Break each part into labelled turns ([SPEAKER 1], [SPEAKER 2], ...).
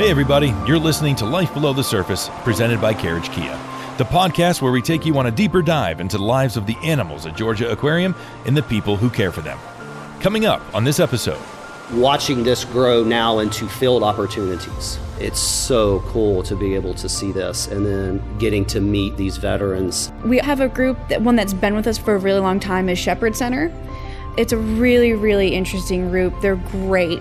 [SPEAKER 1] Hey, everybody, you're listening to Life Below the Surface, presented by Carriage Kia, the podcast where we take you on a deeper dive into the lives of the animals at Georgia Aquarium and the people who care for them. Coming up on this episode,
[SPEAKER 2] watching this grow now into field opportunities. It's so cool to be able to see this and then getting to meet these veterans.
[SPEAKER 3] We have a group that one that's been with us for a really long time is Shepherd Center. It's a really, really interesting group. They're great.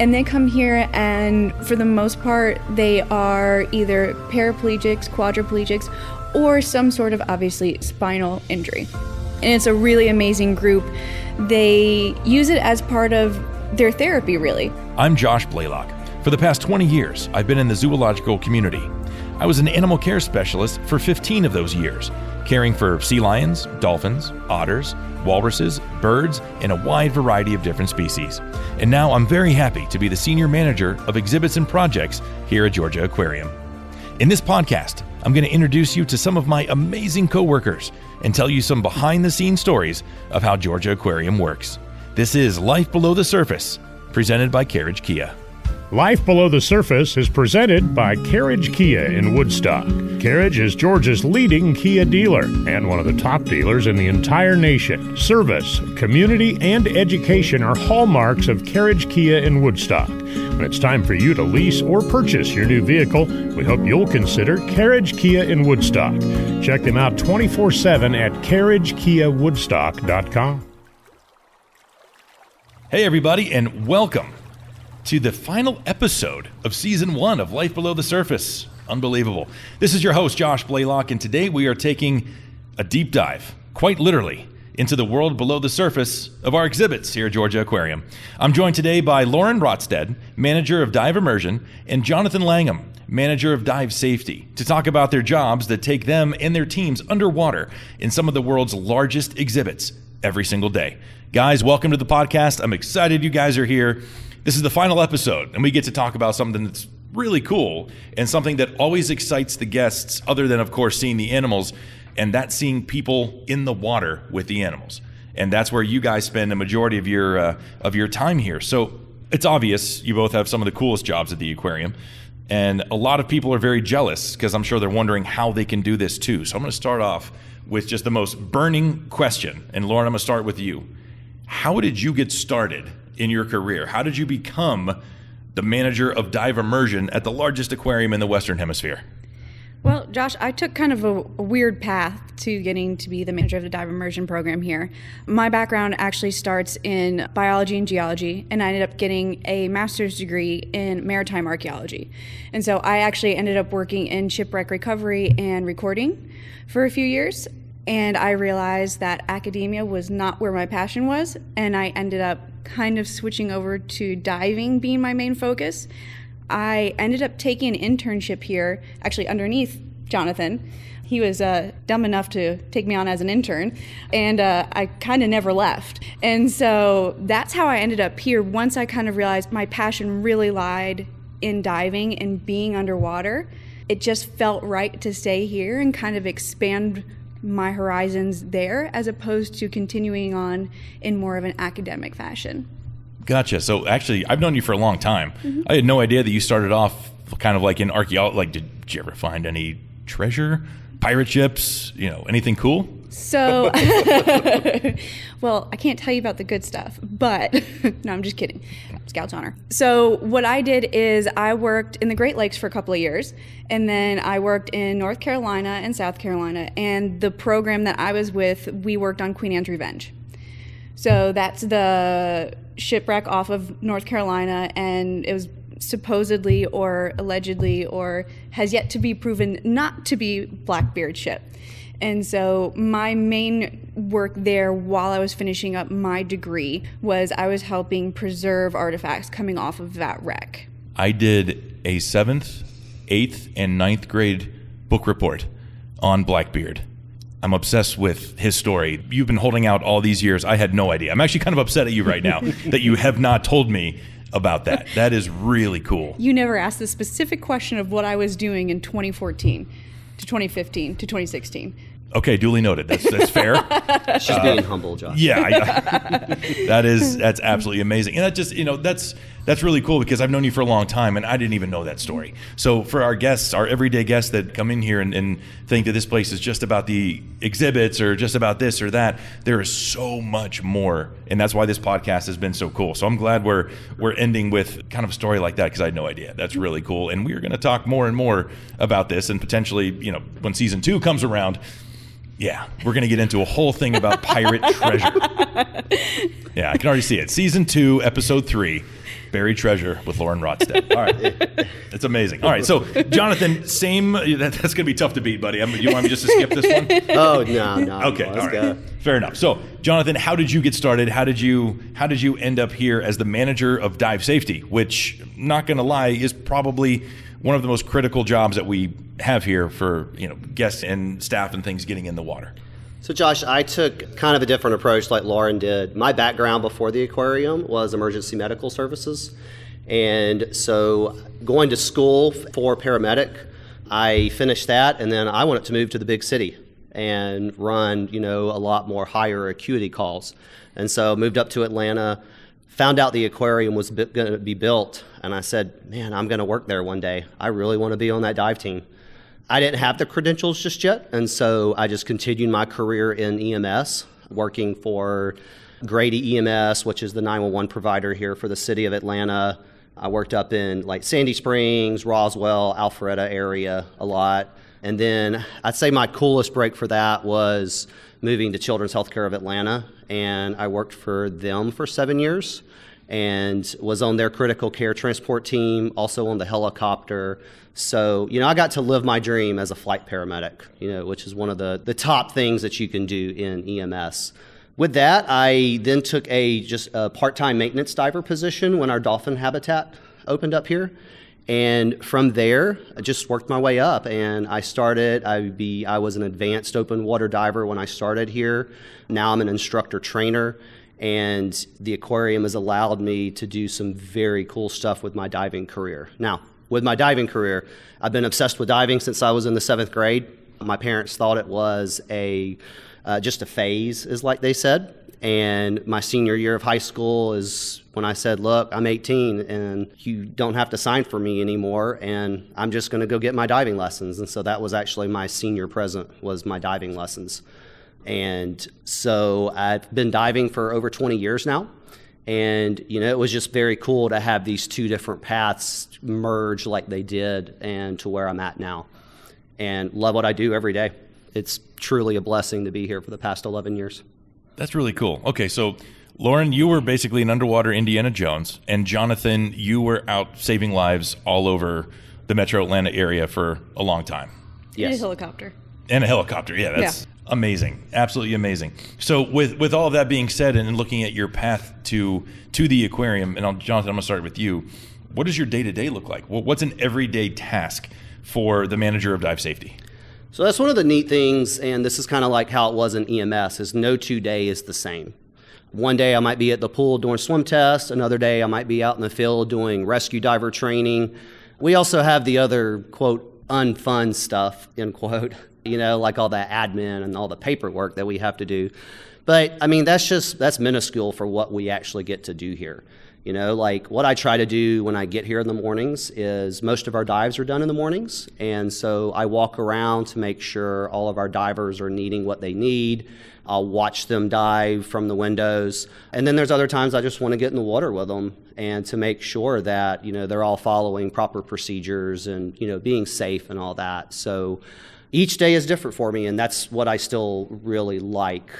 [SPEAKER 3] And they come here, and for the most part, they are either paraplegics, quadriplegics, or some sort of obviously spinal injury. And it's a really amazing group. They use it as part of their therapy, really.
[SPEAKER 1] I'm Josh Blaylock. For the past 20 years, I've been in the zoological community. I was an animal care specialist for 15 of those years, caring for sea lions, dolphins, otters, walruses, birds, and a wide variety of different species. And now I'm very happy to be the senior manager of exhibits and projects here at Georgia Aquarium. In this podcast, I'm going to introduce you to some of my amazing coworkers and tell you some behind the scenes stories of how Georgia Aquarium works. This is Life Below the Surface, presented by Carriage Kia.
[SPEAKER 4] Life Below the Surface is presented by Carriage Kia in Woodstock. Carriage is Georgia's leading Kia dealer and one of the top dealers in the entire nation. Service, community, and education are hallmarks of Carriage Kia in Woodstock. When it's time for you to lease or purchase your new vehicle, we hope you'll consider Carriage Kia in Woodstock. Check them out 24 7 at carriagekiawoodstock.com.
[SPEAKER 1] Hey, everybody, and welcome to the final episode of season one of Life Below the Surface. Unbelievable. This is your host, Josh Blaylock, and today we are taking a deep dive, quite literally, into the world below the surface of our exhibits here at Georgia Aquarium. I'm joined today by Lauren Rotstead, manager of dive immersion, and Jonathan Langham, manager of dive safety, to talk about their jobs that take them and their teams underwater in some of the world's largest exhibits every single day. Guys, welcome to the podcast. I'm excited you guys are here. This is the final episode, and we get to talk about something that's really cool and something that always excites the guests, other than, of course, seeing the animals, and that's seeing people in the water with the animals. And that's where you guys spend a majority of your uh, of your time here. So it's obvious you both have some of the coolest jobs at the aquarium. And a lot of people are very jealous because I'm sure they're wondering how they can do this too. So I'm going to start off with just the most burning question. And Lauren, I'm going to start with you. How did you get started in your career? How did you become the manager of dive immersion at the largest aquarium in the Western Hemisphere?
[SPEAKER 3] Well, Josh, I took kind of a, a, weird path to getting to be the manager of the dive immersion program here. My background actually starts in biology and geology, and I ended up getting a master's degree in maritime archaeology. And so I actually ended up working in shipwreck recovery and recording for a few years. And I realized that academia was not where my passion was, and I ended up kind of switching over to diving being my main focus. I ended up taking an internship here, actually underneath Jonathan. He was uh, dumb enough to take me on as an intern, and uh, I kind of never left. And so that's how I ended up here once I kind of realized my passion really lied in diving and being underwater. It just felt right to stay here and kind of expand my horizons there as opposed to continuing on in more of an academic fashion.
[SPEAKER 1] Gotcha. So actually, I've known you for a long time. Mm-hmm. I had no idea that you started off kind of like in archaeology. Like, did, did you ever find any treasure, pirate ships, you know, anything cool?
[SPEAKER 3] So, well, I can't tell you about the good stuff, but no, I'm just kidding. Scout's honor. So, what I did is I worked in the Great Lakes for a couple of years, and then I worked in North Carolina and South Carolina. And the program that I was with, we worked on Queen Anne's Revenge. So, that's the shipwreck off of North Carolina, and it was supposedly or allegedly or has yet to be proven not to be Blackbeard ship. And so my main work there while I was finishing up my degree was I was helping preserve artifacts coming off of that wreck.
[SPEAKER 1] I did a seventh, eighth, and ninth grade book report on Blackbeard. I'm obsessed with his story. You've been holding out all these years. I had no idea. I'm actually kind of upset at you right now that you have not told me about that. That is really cool.
[SPEAKER 3] You never asked the specific question of what I was doing in 2014 to 2015 to 2016.
[SPEAKER 1] Okay, duly noted. That's that's fair.
[SPEAKER 2] She's uh, being humble, Josh.
[SPEAKER 1] Yeah, I, that is that's absolutely amazing, and that just you know that's that's really cool because I've known you for a long time and I didn't even know that story. So for our guests, our everyday guests that come in here and, and think that this place is just about the exhibits or just about this or that, there is so much more, and that's why this podcast has been so cool. So I'm glad we're we're ending with kind of a story like that because I had no idea. That's really cool, and we are going to talk more and more about this, and potentially, you know, when season two comes around. Yeah, we're going to get into a whole thing about pirate treasure. Yeah, I can already see it. Season two, episode three Buried Treasure with Lauren Rotstead. All right. It's amazing. All right. So, Jonathan, same. That, that's going to be tough to beat, buddy. I'm, you want me just to skip this one?
[SPEAKER 2] Oh no, no.
[SPEAKER 1] Okay.
[SPEAKER 2] no,
[SPEAKER 1] All
[SPEAKER 2] go.
[SPEAKER 1] Fair enough. So, Jonathan, how did you get started? How did you how did you end up here as the manager of dive safety, which, not going to lie, is probably one of the most critical jobs that we have here for you know guests and staff and things getting in the water.
[SPEAKER 2] So, Josh, I took kind of a different approach like Lauren did. My background before the aquarium was emergency medical services. And so, going to school for paramedic, I finished that, and then I wanted to move to the big city and run, you know, a lot more higher acuity calls. And so, moved up to Atlanta, found out the aquarium was going to be built, and I said, man, I'm going to work there one day. I really want to be on that dive team. I didn't have the credentials just yet, and so I just continued my career in EMS, working for Grady EMS, which is the 911 provider here for the city of Atlanta. I worked up in like Sandy Springs, Roswell, Alpharetta area a lot. And then I'd say my coolest break for that was moving to Children's Healthcare of Atlanta, and I worked for them for seven years and was on their critical care transport team, also on the helicopter. So, you know, I got to live my dream as a flight paramedic, you know, which is one of the, the top things that you can do in EMS. With that, I then took a just a part-time maintenance diver position when our dolphin habitat opened up here. And from there, I just worked my way up, and I started. I be I was an advanced open water diver when I started here. Now I'm an instructor trainer, and the aquarium has allowed me to do some very cool stuff with my diving career. Now, with my diving career, I've been obsessed with diving since I was in the seventh grade. My parents thought it was a uh, just a phase, is like they said. And my senior year of high school is when I said, "Look, I'm 18, and you don't have to sign for me anymore, and I'm just going to go get my diving lessons." And so that was actually my senior present was my diving lessons. And so I've been diving for over 20 years now. And, you know, it was just very cool to have these two different paths merge like they did and to where I'm at now. And love what I do every day. It's truly a blessing to be here for the past 11 years.
[SPEAKER 1] That's really cool. Okay, so Lauren, you were basically an underwater Indiana Jones, and Jonathan, you were out saving lives all over the metro Atlanta area for a long time.
[SPEAKER 3] In a
[SPEAKER 2] Yes.
[SPEAKER 3] helicopter.
[SPEAKER 1] And a helicopter. Yeah, that's amazing. Absolutely amazing. So with with all of that being said and looking at your path to to the aquarium, and I'll, Jonathan, I'm going to start with you. What does your day-to-day look like? What's an everyday task for the manager of dive safety?
[SPEAKER 2] So that's one of the neat things, and this is kind of like how it was in EMS, is no two day is the same. One day I might be at the pool doing swim tests, another day I might be out in the field doing rescue diver training. We also have the other, quote, unfun stuff, end quote, you know, like all the admin and all the paperwork that we have to do. But I mean, that's just, that's minuscule for what we actually get to do here. You know, like what I try to do when I get here in the mornings is most of our dives are done in the mornings. And so I walk around to make sure all of our divers are needing what they need. I'll watch them dive from the windows. And then there's other times I just want to get in the water with them and to make sure that, you know, they're all following proper procedures and, you know, being safe and all that. So each day is different for me. And that's what I still really like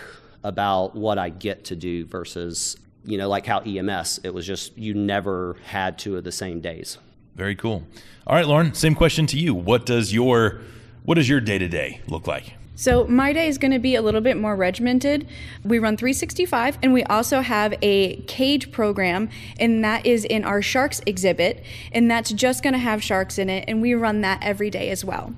[SPEAKER 2] about what I get to do versus you know, like how EMS, it was just you never had two of the same days.
[SPEAKER 1] Very cool. All right, Lauren, same question to you. What does your what does your day-to-day look like?
[SPEAKER 3] So my day is going to be a little bit more regimented. We run 365 and we also have a cage program and that is in our sharks exhibit and that's just going to have sharks in it and we run that every day as well.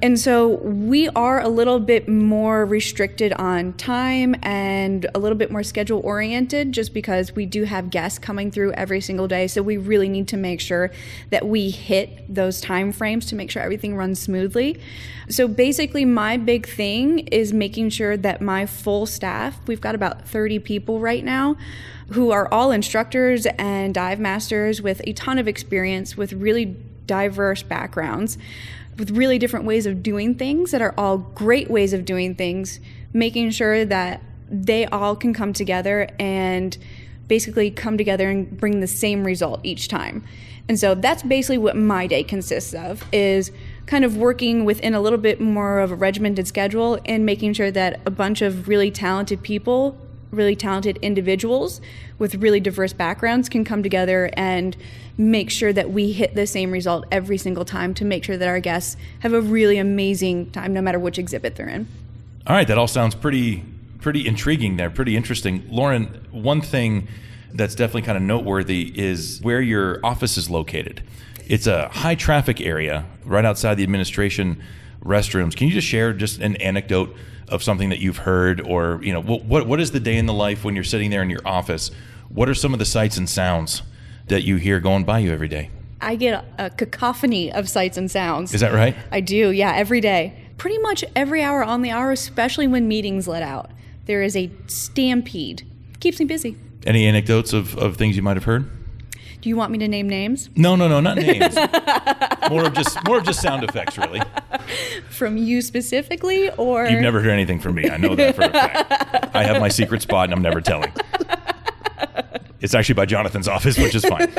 [SPEAKER 3] And so we are a little bit more restricted on time and a little bit more schedule oriented just because we do have guests coming through every single day. So we really need to make sure that we hit those time frames to make sure everything runs smoothly. So basically, my big thing is making sure that my full staff, we've got about 30 people right now who are all instructors and dive masters with a ton of experience with really diverse backgrounds with really different ways of doing things that are all great ways of doing things, making sure that they all can come together and basically come together and bring the same result each time. And so that's basically what my day consists of is kind of working within a little bit more of a regimented schedule and making sure that a bunch of really talented people, really talented individuals with really diverse backgrounds can come together and make sure that we hit the same result every single time to make sure that our guests have a really amazing time no matter which exhibit they're in.
[SPEAKER 1] All right, that all sounds pretty pretty intriguing there, pretty interesting. Lauren, one thing that's definitely kind of noteworthy is where your office is located. It's a high traffic area right outside the administration restrooms. Can you just share just an anecdote of something that you've heard or, you know, what what is the day in the life when you're sitting there in your office? What are some of the sights and sounds that you hear going by you every day?
[SPEAKER 3] I get a, a cacophony of sights and sounds.
[SPEAKER 1] Is that right?
[SPEAKER 3] I do, yeah, every day. Pretty much every hour on the hour, especially when meetings let out. There is a stampede. Keeps me busy.
[SPEAKER 1] Any anecdotes of, of things you might have heard?
[SPEAKER 3] Do you want me to name names?
[SPEAKER 1] No, no, no, not names. more of just more of just sound effects, really.
[SPEAKER 3] From you specifically, or
[SPEAKER 1] You've never heard anything from me. I know that for a fact. I have my secret spot, and I'm never telling. It's actually by Jonathan's office, which is fine.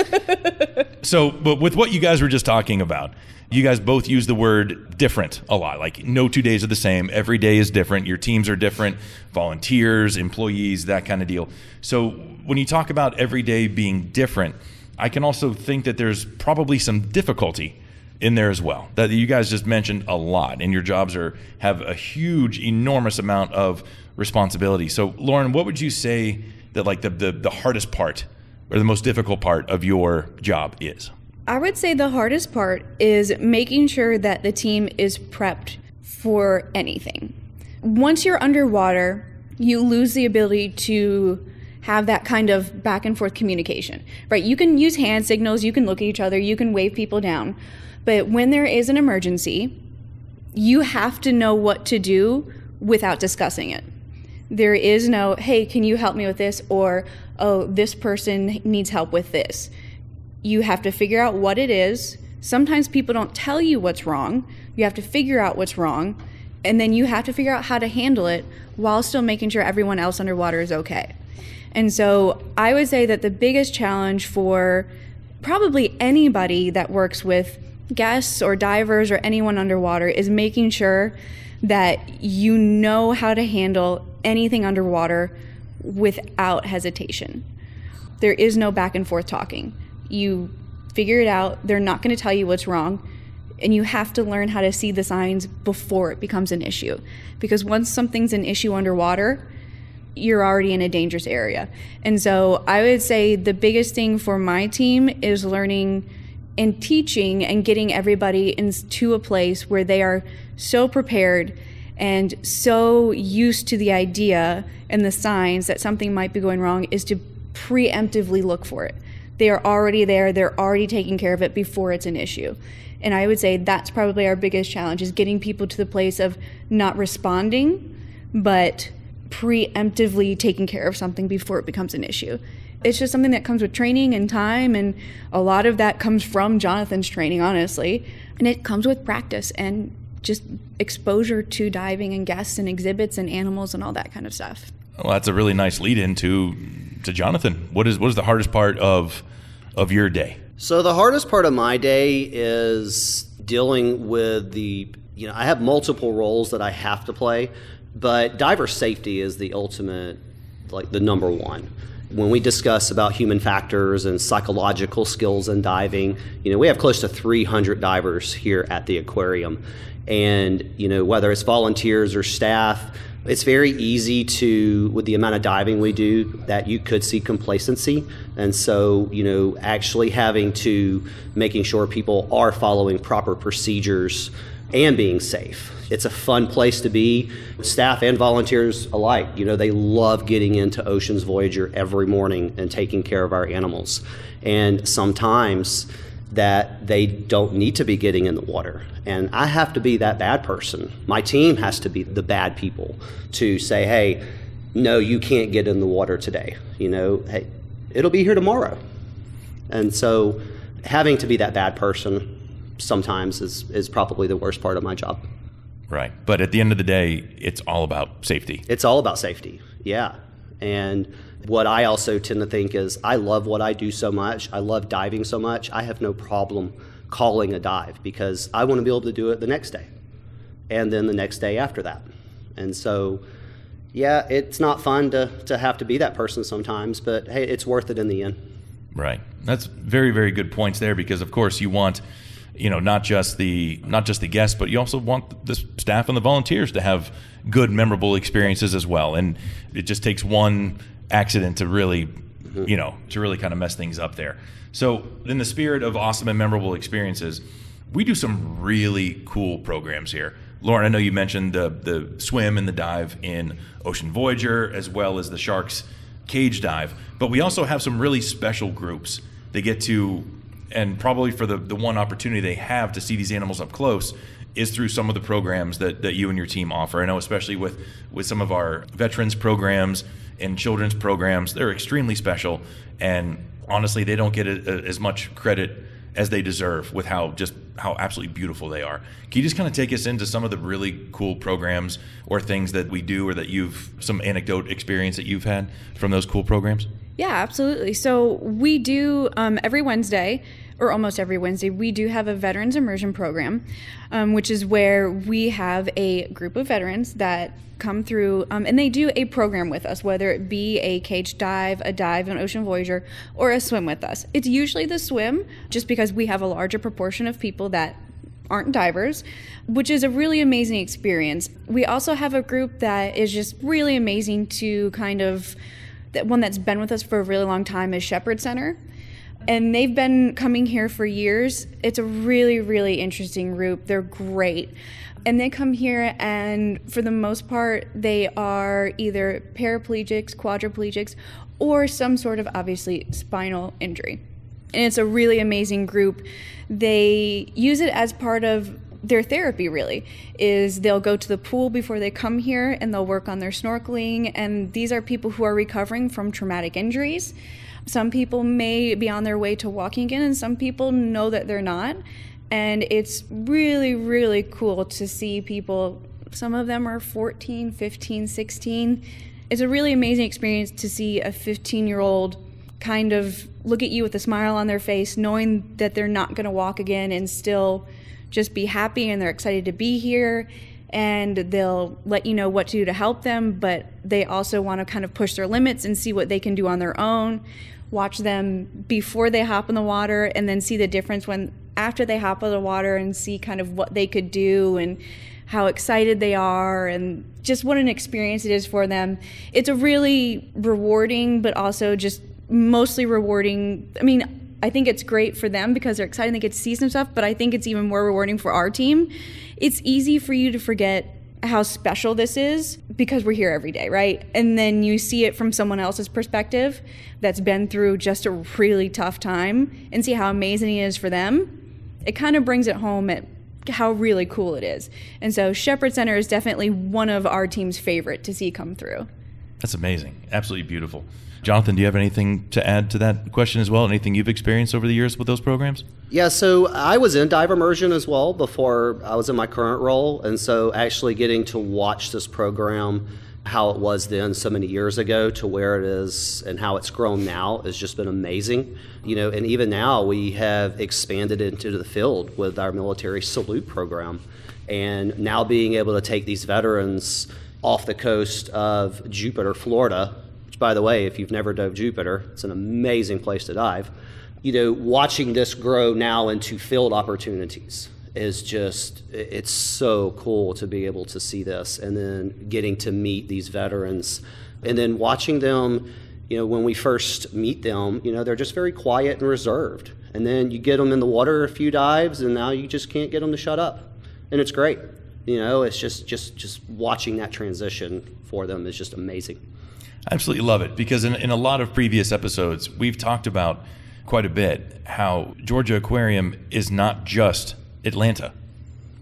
[SPEAKER 1] so, but with what you guys were just talking about, you guys both use the word different a lot. Like, no two days are the same. Every day is different. Your teams are different, volunteers, employees, that kind of deal. So, when you talk about every day being different, I can also think that there's probably some difficulty in there as well that you guys just mentioned a lot and your jobs are have a huge enormous amount of responsibility so lauren what would you say that like the, the, the hardest part or the most difficult part of your job is?
[SPEAKER 3] I would say the hardest part is making sure that the team is prepped for anything. Once you're underwater, you lose the ability to have that kind of back and forth communication, right? You can use hand signals, you can look at each other, you can wave people down. But when there is an emergency, you have to know what to do without discussing it. There is no, hey, can you help me with this? Or, oh, this person needs help with this. You have to figure out what it is. Sometimes people don't tell you what's wrong. You have to figure out what's wrong. And then you have to figure out how to handle it while still making sure everyone else underwater is okay. And so I would say that the biggest challenge for probably anybody that works with guests or divers or anyone underwater is making sure that you know how to handle anything underwater without hesitation. There is no back and forth talking. You figure it out, they're not going to tell you what's wrong, and you have to learn how to see the signs before it becomes an issue. Because once something's an issue underwater, you're already in a dangerous area. And so I would say the biggest thing for my team is learning and teaching and getting everybody into a place where they are so prepared and so used to the idea and the signs that something might be going wrong is to preemptively look for it. They are already there, they're already taking care of it before it's an issue. And I would say that's probably our biggest challenge is getting people to the place of not responding, but preemptively taking care of something before it becomes an issue. It's just something that comes with training and time, and a lot of that comes from Jonathan's training, honestly. And it comes with practice and just exposure to diving and guests and exhibits and animals and all that kind of stuff.
[SPEAKER 1] Well, that's a really nice lead into to Jonathan. What is what is the hardest part of of your day?
[SPEAKER 2] So the hardest part of my day is dealing with the you know I have multiple roles that I have to play, but diver safety is the ultimate like the number one when we discuss about human factors and psychological skills in diving, you know, we have close to 300 divers here at the aquarium. And, you know, whether it's volunteers or staff, it's very easy to, with the amount of diving we do, that you could see complacency. And so, you know, actually having to making sure people are following proper procedures and being safe. It's a fun place to be, staff and volunteers alike. You know, they love getting into Oceans Voyager every morning and taking care of our animals. And sometimes that they don't need to be getting in the water. And I have to be that bad person. My team has to be the bad people to say, hey, no, you can't get in the water today. You know, hey, it'll be here tomorrow. And so having to be that bad person sometimes is, is probably the worst part of my job.
[SPEAKER 1] Right. But at the end of the day, it's all about safety.
[SPEAKER 2] It's all about safety. Yeah. And what I also tend to think is I love what I do so much. I love diving so much. I have no problem calling a dive because I want to be able to do it the next day and then the next day after that. And so, yeah, it's not fun to, to have to be that person sometimes, but hey, it's worth it in the end.
[SPEAKER 1] Right. That's very, very good points there because, of course, you want you know not just the not just the guests but you also want the staff and the volunteers to have good memorable experiences as well. And it just takes one accident to really you know to really kind of mess things up there. So in the spirit of awesome and memorable experiences we do some really cool programs here. Lauren i know you mentioned the the swim and the dive in ocean voyager as well as the sharks cage dive but we also have some really special groups. They get to and probably for the, the one opportunity they have to see these animals up close is through some of the programs that, that you and your team offer. I know, especially with, with some of our veterans programs and children's programs, they're extremely special. And honestly, they don't get a, a, uh, as much credit as they deserve with how just how absolutely beautiful they are. Can you just kind of take us into some of the really cool programs or things that we do or that you've some anecdote experience that you've had from those cool programs?
[SPEAKER 3] Yeah, absolutely. So we do um, every Wednesday, or almost every Wednesday, we do have a veterans immersion program, um, which is where we have a group of veterans that come through um, and they do a program with us, whether it be a cage dive, a dive, an ocean voyager, or a swim with us. It's usually the swim, just because we have a larger proportion of people that aren't divers, which is a really amazing experience. We also have a group that is just really amazing to kind of that one that's been with us for a really long time is Shepherd Center. And they've been coming here for years. It's a really, really interesting group. They're great. And they come here, and for the most part, they are either paraplegics, quadriplegics, or some sort of obviously spinal injury. And it's a really amazing group. They use it as part of their therapy really is they'll go to the pool before they come here and they'll work on their snorkeling. And these are people who are recovering from traumatic injuries. Some people may be on their way to walking again and some people know that they're not. And it's really really cool to see people some of them are 14 15 16 it's a really amazing experience to see a 15 year old kind of look at you with a smile on their face knowing that they're not going to walk again and still just be happy and they're excited to be here and they'll let you know what to do to help them, but they also want to kind of push their limits and see what they can do on their own. Watch them before they hop in the water and then see the difference when after they hop in the water and see kind of what they could do and how excited they are and just what an experience it is for them. It's a really rewarding but also just mostly rewarding. I mean, I think it's great for them because they're excited they get to see some stuff, but I think it's even more rewarding for our team. It's easy for you to forget how special this is because we're here every day, right? And then you see it from someone else's perspective that's been through just a really tough time and see how amazing it is for them. It kind of brings it home at how really cool it is. And so Shepherd Center is definitely one of our team's favorite to see come through.
[SPEAKER 1] That's amazing. Absolutely beautiful. Jonathan, do you have anything to add to that question as well? Anything you've experienced over the years with those programs?
[SPEAKER 2] Yeah, so I was in dive immersion as well before I was in my current role. And so actually getting to watch this program, how it was then so many years ago to where it is and how it's grown now has just been amazing. You know, and even now we have expanded into the field with our military salute program. And now being able to take these veterans off the coast of Jupiter, Florida, by the way, if you've never dove Jupiter, it's an amazing place to dive. You know, watching this grow now into field opportunities is just it's so cool to be able to see this and then getting to meet these veterans and then watching them you know when we first meet them you know they're just very quiet and reserved and then you get them in the water a few dives and now you just can't get them to shut up and it's great. You know, it's just just just watching that transition for them is just amazing.
[SPEAKER 1] Absolutely love it because in, in a lot of previous episodes, we've talked about quite a bit how Georgia Aquarium is not just Atlanta,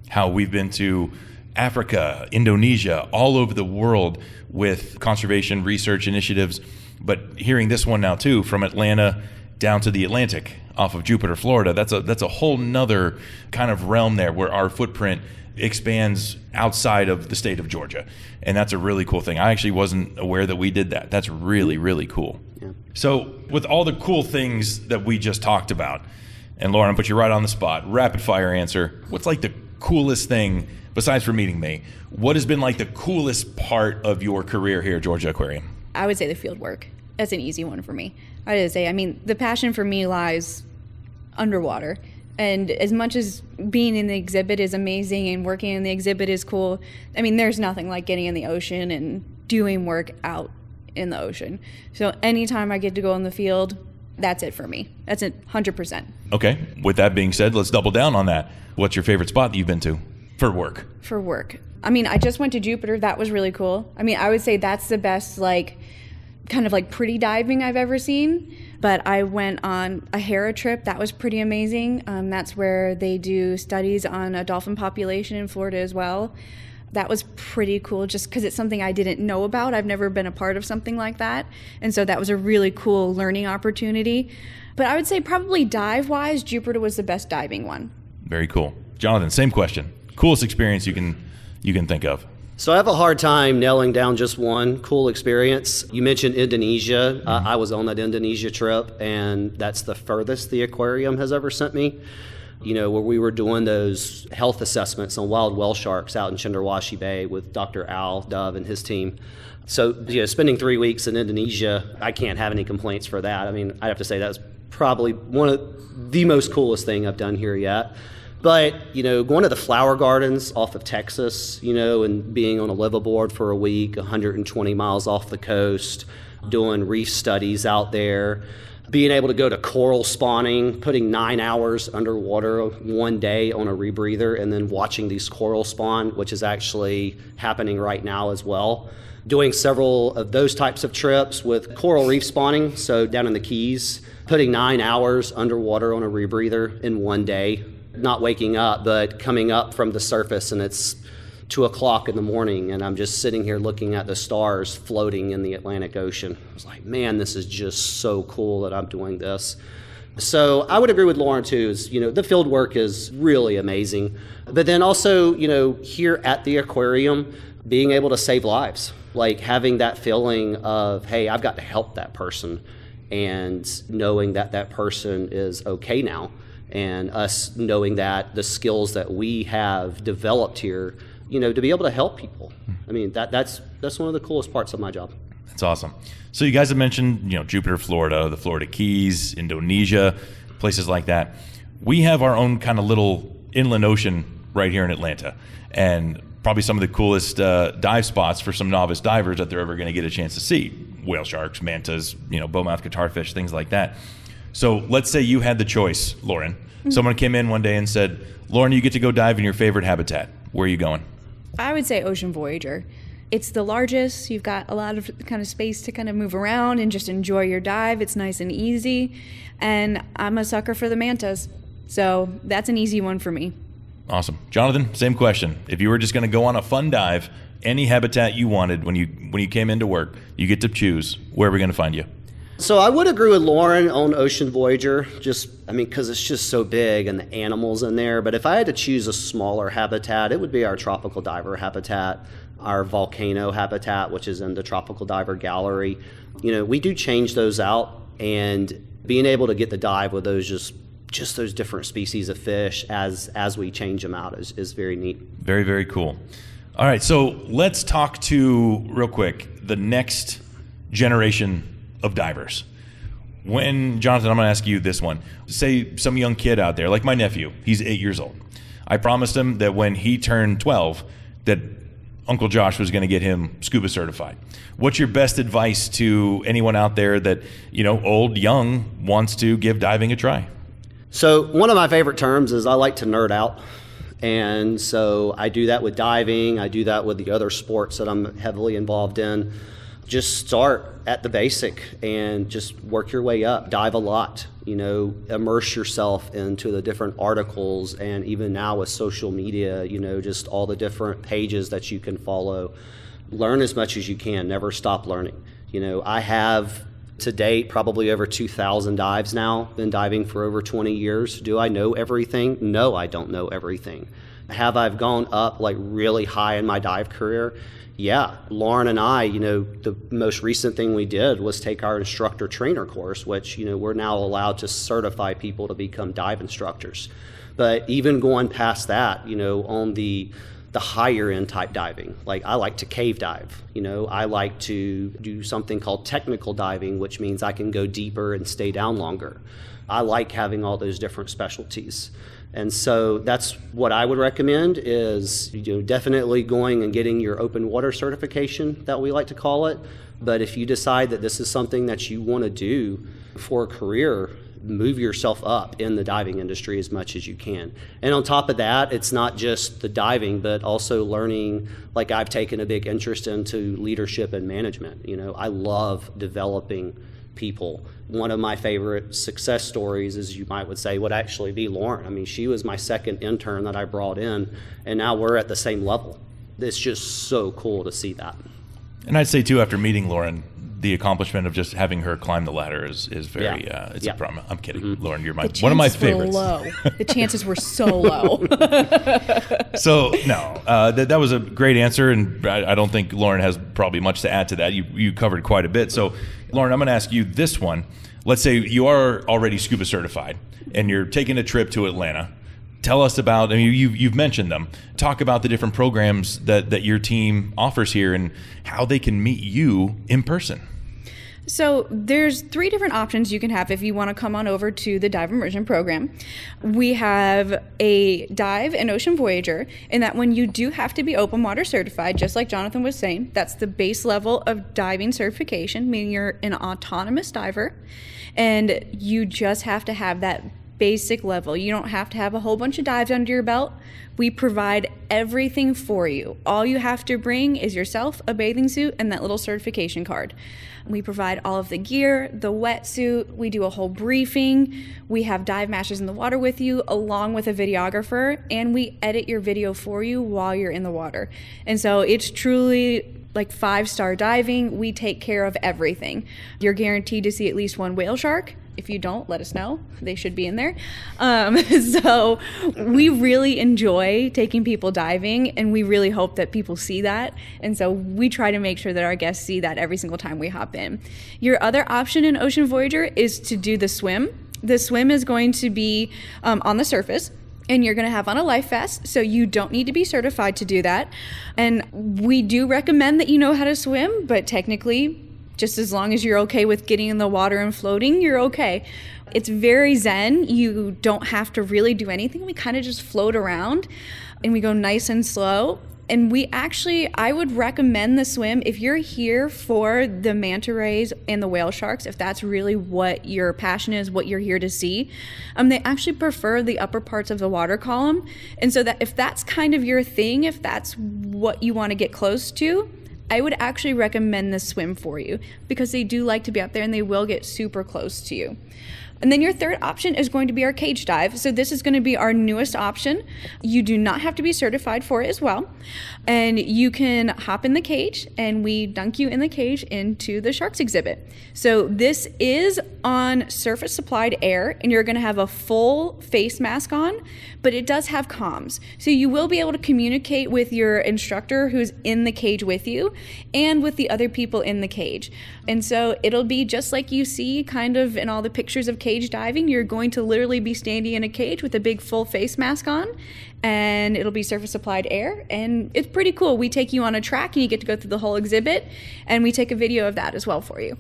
[SPEAKER 1] how we've been to Africa, Indonesia, all over the world with conservation research initiatives. But hearing this one now too, from Atlanta down to the Atlantic off of Jupiter, Florida, that's a that's a whole nother kind of realm there where our footprint expands outside of the state of Georgia. And that's a really cool thing. I actually wasn't aware that we did that. That's really, really cool. Yeah. So, with all the cool things that we just talked about, and Lauren, I'll put you right on the spot, rapid fire answer. What's like the coolest thing besides for meeting me? What has been like the coolest part of your career here at Georgia Aquarium?
[SPEAKER 3] I would say the field work. That's an easy one for me. I would say, I mean, the passion for me lies underwater. And as much as being in the exhibit is amazing and working in the exhibit is cool, I mean, there's nothing like getting in the ocean and doing work out in the ocean. So anytime I get to go in the field, that's it for me. That's it, 100%.
[SPEAKER 1] Okay. With that being said, let's double down on that. What's your favorite spot that you've been to for work?
[SPEAKER 3] For work. I mean, I just went to Jupiter. That was really cool. I mean, I would say that's the best, like, kind of like pretty diving I've ever seen. But I went on a Hera trip. That was pretty amazing. Um, that's where they do studies on a dolphin population in Florida as well. That was pretty cool just because it's something I didn't know about. I've never been a part of something like that. And so that was a really cool learning opportunity. But I would say, probably dive wise, Jupiter was the best diving one.
[SPEAKER 1] Very cool. Jonathan, same question. Coolest experience you can you can think of?
[SPEAKER 2] So I have a hard time nailing down just one cool experience. You mentioned Indonesia. Mm-hmm. Uh, I was on that Indonesia trip, and that's the furthest the aquarium has ever sent me. You know, where we were doing those health assessments on wild whale sharks out in Cendrawasih Bay with Dr. Al Dove and his team. So, you know, spending three weeks in Indonesia, I can't have any complaints for that. I mean, I have to say that's probably one of the most coolest thing I've done here yet. But, you know, going to the flower gardens off of Texas, you know, and being on a liveaboard for a week, 120 miles off the coast, doing reef studies out there, being able to go to coral spawning, putting nine hours underwater one day on a rebreather, and then watching these coral spawn, which is actually happening right now as well. Doing several of those types of trips with coral reef spawning, so down in the Keys, putting nine hours underwater on a rebreather in one day not waking up, but coming up from the surface and it's two o'clock in the morning and I'm just sitting here looking at the stars floating in the Atlantic Ocean. I was like, man, this is just so cool that I'm doing this. So I would agree with Lauren too. Is you know the field work is really amazing, but then also you know here at the aquarium, being able to save lives, like having that feeling of hey, I've got to help that person, and knowing that that person is okay now and us knowing that the skills that we have developed here, you know, to be able to help people. I mean, that that's that's one of the coolest parts of my job.
[SPEAKER 1] That's awesome. So you guys have mentioned, you know, Jupiter, Florida, the Florida Keys, Indonesia, places like that. We have our own kind of little inland ocean right here in Atlanta, and probably some of the coolest uh, dive spots for some novice divers that they're ever going to get a chance to see: whale sharks, mantas, you know, bowmouth guitarfish, things like that. So let's say you had the choice, Lauren. Mm-hmm. Someone came in one day and said, Lauren, you get to go dive in your favorite habitat. Where are you going?
[SPEAKER 3] I would say Ocean Voyager. It's the largest. You've got a lot of kind of space to kind of move around and just enjoy your dive. It's nice and easy. And I'm a sucker for the mantas. So that's an easy one for me.
[SPEAKER 1] Awesome. Jonathan, same question. If you were just going to go on a fun dive, any habitat you wanted when you when you came into work, you get to choose. Where are we going to find you?
[SPEAKER 2] So I would agree with Lauren on Ocean Voyager, just I mean because it's just so big and the animals in there. But if I had to choose a smaller habitat, it would be our tropical diver habitat, our volcano habitat, which is in the tropical diver gallery. You know, we do change those out, and being able to get the dive with those just just those different species of fish as as we change them out is, is very neat.
[SPEAKER 1] Very very cool. All right, so let's talk to real quick the next generation of divers. When, Jonathan, I'm going to ask you this one. Say some young kid out there, like my nephew, he's eight years old. I promised him that when he turned 12, that Uncle Josh was going to get him scuba certified. What's your best advice to anyone out there that, you know, old, young, wants to give diving a try?
[SPEAKER 2] So, one of my favorite terms is I like to nerd out. And so I do that with diving, I do that with the other sports that I'm heavily involved in. Just start at the basic and just work your way up. Dive a lot, you know, immerse yourself into the different articles and even now with social media, you know, just all the different pages that you can follow. Learn as much as you can, never stop learning. You know, I have to date probably over 2,000 dives now, been diving for over 20 years. Do I know everything? No, I don't know everything. Have I've gone up like really high in my dive career? Yeah, Lauren and I, you know, the most recent thing we did was take our instructor trainer course, which, you know, we're now allowed to certify people to become dive instructors. But even going past that, you know, on the the higher end type diving. Like I like to cave dive. You know, I like to do something called technical diving, which means I can go deeper and stay down longer. I like having all those different specialties. And so that's what I would recommend is you know definitely going and getting your open water certification that we like to call it. But if you decide that this is something that you want to do for a career, move yourself up in the diving industry as much as you can. And on top of that, it's not just the diving, but also learning. Like I've taken a big interest into leadership and management. You know, I love developing people. One of my favorite success stories, as you might would say, would actually be Lauren. I mean, she was my second intern that I brought in, and now we're at the same level. It's just so cool to see that.
[SPEAKER 1] And I'd say too, after meeting Lauren, the accomplishment of just having her climb the ladder is is very
[SPEAKER 2] Yeah.
[SPEAKER 1] uh, it's
[SPEAKER 2] Yeah.
[SPEAKER 1] a problem. I'm kidding,
[SPEAKER 2] Mm-hmm.
[SPEAKER 1] Lauren. You're my one of my
[SPEAKER 3] chances were
[SPEAKER 1] favorites.
[SPEAKER 3] low. The chances were so low.
[SPEAKER 1] So no, uh, that that was a great answer, and I, I don't think Lauren has probably much to add to that. You you covered quite a bit. So, Lauren, I'm going to ask you this one. Let's say you are already scuba certified, and you're taking a trip to Atlanta. Tell us about. I mean, you've you've mentioned them. Talk about the different programs that that your team offers here, and how they can meet you in person.
[SPEAKER 3] So there's three different options you can have if you want to come on over to the dive immersion program. We have a dive and ocean voyager, in that when you do have to be open water certified, just like Jonathan was saying, that's the base level of diving certification, meaning you're an autonomous diver, and you just have to have that basic level. You don't have to have a whole bunch of dives under your belt. We provide everything for you. All you have to bring is yourself, a bathing suit, and that little certification card. We provide all of the gear, the wetsuit. We do a whole briefing. We have dive masters in the water with you, along with a videographer, and we edit your video for you while you're in the water. And so it's truly like five star diving. We take care of everything. You're guaranteed to see at least one whale shark. If you don't, let us know. They should be in there. Um, so we really enjoy taking people diving, and we really hope that people see that. And so we try to make sure that our guests see that every single time we hop in. Your other option in Ocean Voyager is to do the swim. The swim is going to be um, on the surface and you're going to have on a life vest so you don't need to be certified to do that and we do recommend that you know how to swim but technically just as long as you're okay with getting in the water and floating you're okay. It's very zen. You don't have to really do anything. We kind of just float around and we go nice and slow. And we actually i would recommend the swim. If you're here for the manta rays and the whale sharks if that's really what your passion is what you're here to see um, they actually prefer the upper parts of the water column. And so that if that's kind of your thing if that's what you want to get close to I would actually recommend the swim for you because they do like to be up there and they will get super close to you. And then your third option is going to be our cage dive. So this is going to be our newest option. You do not have to be certified for it as well. And you can hop in the cage and we dunk you in the cage into the sharks exhibit. So this is on surface supplied air and you're going to have a full face mask on, but it does have comms. So you will be able to communicate with your instructor who's in the cage with you and with the other people in the cage. And so it'll be just like you see kind of in all the pictures of cage diving. You're going to literally be standing in a cage with a big full face mask on and it'll be surface supplied air and it's pretty cool. We take you on a track and you get to go through the whole exhibit and we take a video of that as well for you.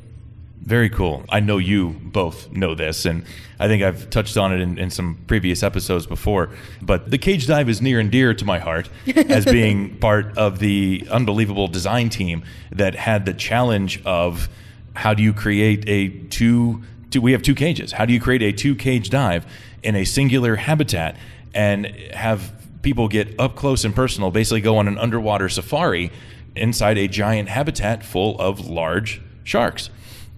[SPEAKER 1] Very cool. I know you both know this, and I think I've touched on it in, in some previous episodes before. But the cage dive is near and dear to my heart as being part of the unbelievable design team that had the challenge of how do you create a two, two we have two cages. How do you create a two cage dive in a singular habitat and have people get up close and personal, basically go on an underwater safari inside a giant habitat full of large sharks.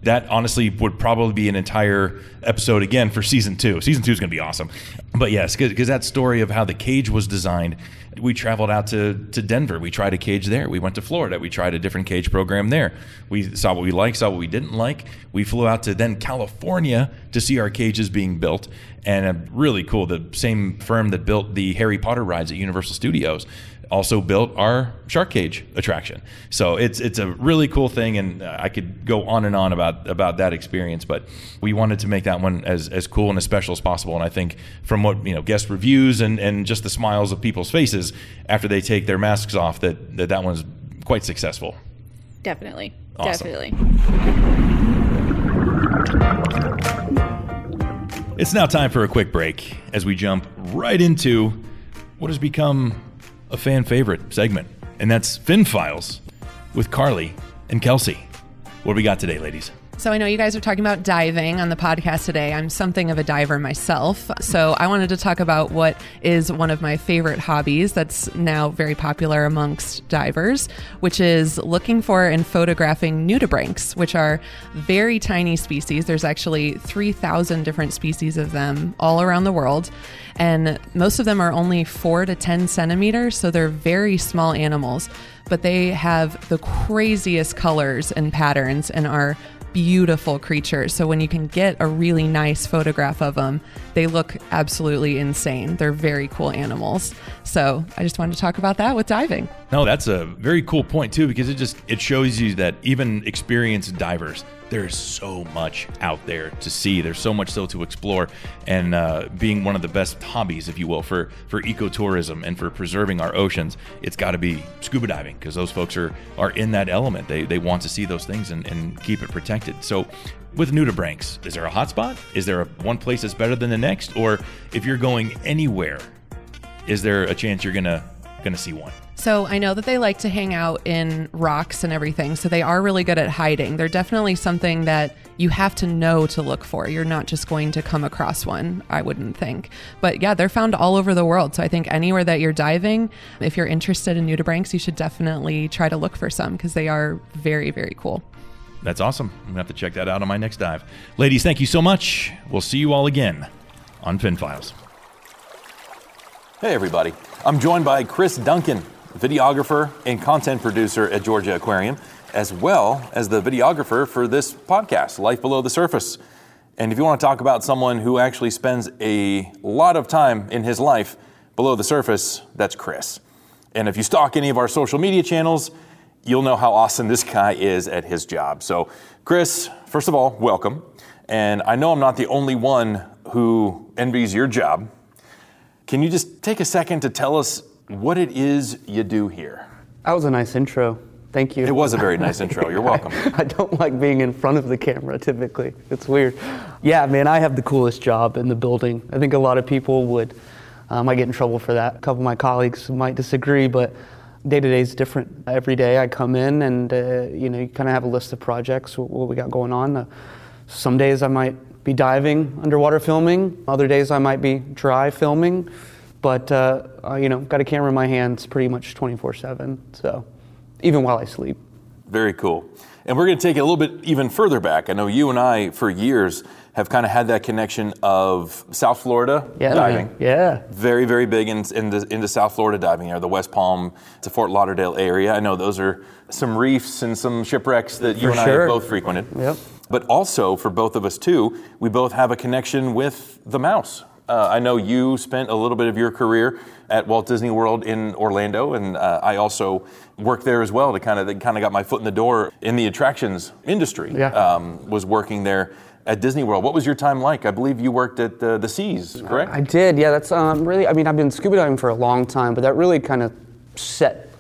[SPEAKER 1] That honestly would probably be an entire episode again for season two. Season two is going to be awesome. But yes, because that story of how the cage was designed, we traveled out to, to Denver. We tried a cage there. We went to Florida. We tried a different cage program there. We saw what we liked, saw what we didn't like. We flew out to then California to see our cages being built. And uh, really cool. The same firm that built the Harry Potter rides at Universal Studios also built our shark cage attraction. So it's it's a really cool thing, and uh, I could go on and on about about that experience. But we wanted to make that one as as cool and as special as possible. And I think from what you know, guest reviews and and just the smiles of people's faces after they take their masks off, that that, that one's quite successful.
[SPEAKER 3] Definitely,
[SPEAKER 1] Awesome.
[SPEAKER 3] definitely.
[SPEAKER 1] It's now time for a quick break as we jump right into what has become a fan favorite segment, and that's Fin Files with Carly and Kelsey. What do we got today, ladies?
[SPEAKER 5] So I know you guys are talking about diving on the podcast today. I'm something of a diver myself. So I wanted to talk about what is one of my favorite hobbies that's now very popular amongst divers, which is looking for and photographing nudibranchs, which are very tiny species. There's actually 3,000 different species of them all around the world. And most of them are only four to 10 centimeters. So they're very small animals, but they have the craziest colors and patterns and are beautiful creatures. So when you can get a really nice photograph of them, they look absolutely insane. They're very cool animals. So I just wanted to talk about that with diving.
[SPEAKER 1] No, that's a very cool point too, because it just it shows you that even experienced divers, there's so much out there to see. There's so much still to explore, and uh, being one of the best hobbies, if you will, for for ecotourism and for preserving our oceans, it's got to be scuba diving because those folks are are in that element. They they want to see those things and, and keep it protected. So. With nudibranchs, is there a hotspot? Is there a, one place that's better than the next? Or if you're going anywhere, is there a chance you're gonna gonna see one?
[SPEAKER 5] So I know that they like to hang out in rocks and everything. So they are really good at hiding. They're definitely something that you have to know to look for. You're not just going to come across one, I wouldn't think. But yeah, they're found all over the world. So I think anywhere that you're diving, if you're interested in nudibranchs, you should definitely try to look for some because they are very, very cool.
[SPEAKER 1] That's awesome. I'm gonna have to check that out on my next dive. Ladies, thank you so much. We'll see you all again on Fin Files. Hey everybody. I'm joined by Chris Duncan, videographer and content producer at Georgia Aquarium, as well as the videographer for this podcast, Life Below the Surface. And if you want to talk about someone who actually spends a lot of time in his life below the surface, that's Chris. And if you stalk any of our social media channels, you'll know how awesome this guy is at his job. So, Chris, first of all, welcome. And I know I'm not the only one who envies your job. Can you just take a second to tell us what it is you do here?
[SPEAKER 6] That was a nice intro. Thank you.
[SPEAKER 1] It was a very nice intro. You're welcome.
[SPEAKER 6] I don't like being in front of the camera typically. It's weird. Yeah, man, I have the coolest job in the building. I think a lot of people would uh, might get in trouble for that. A couple of my colleagues might disagree, but day to day is different. Every day I come in and uh, you know you kind of have a list of projects what, what we got going on. Uh, some days I might be diving, underwater filming. Other days I might be dry filming. But uh, you know, got a camera in my hands pretty much 24/7. So even while I sleep.
[SPEAKER 1] Very cool. And we're going to take it a little bit even further back. I know you and I, for years, have kind of had that connection of South Florida
[SPEAKER 6] Yeah,
[SPEAKER 1] diving.
[SPEAKER 6] Yeah.
[SPEAKER 1] Very, very big in, into, into South Florida diving there, the West Palm to Fort Lauderdale area. I know those are some reefs and some shipwrecks that you
[SPEAKER 6] For
[SPEAKER 1] and I
[SPEAKER 6] sure.
[SPEAKER 1] have both frequented.
[SPEAKER 6] Yep.
[SPEAKER 1] But also, for both of us too, we both have a connection with the mouse. Uh, I know you spent a little bit of your career at Walt Disney World in Orlando, and uh, I also worked there as well to kind of kind of got my foot in the door in the attractions industry.
[SPEAKER 6] Yeah.
[SPEAKER 1] Um, was working there at Disney World. What was your time like? I believe you worked at uh, the Seas, correct?
[SPEAKER 6] I did. Yeah, that's um, really. I mean, I've been scuba diving for a long time, but that really kind of set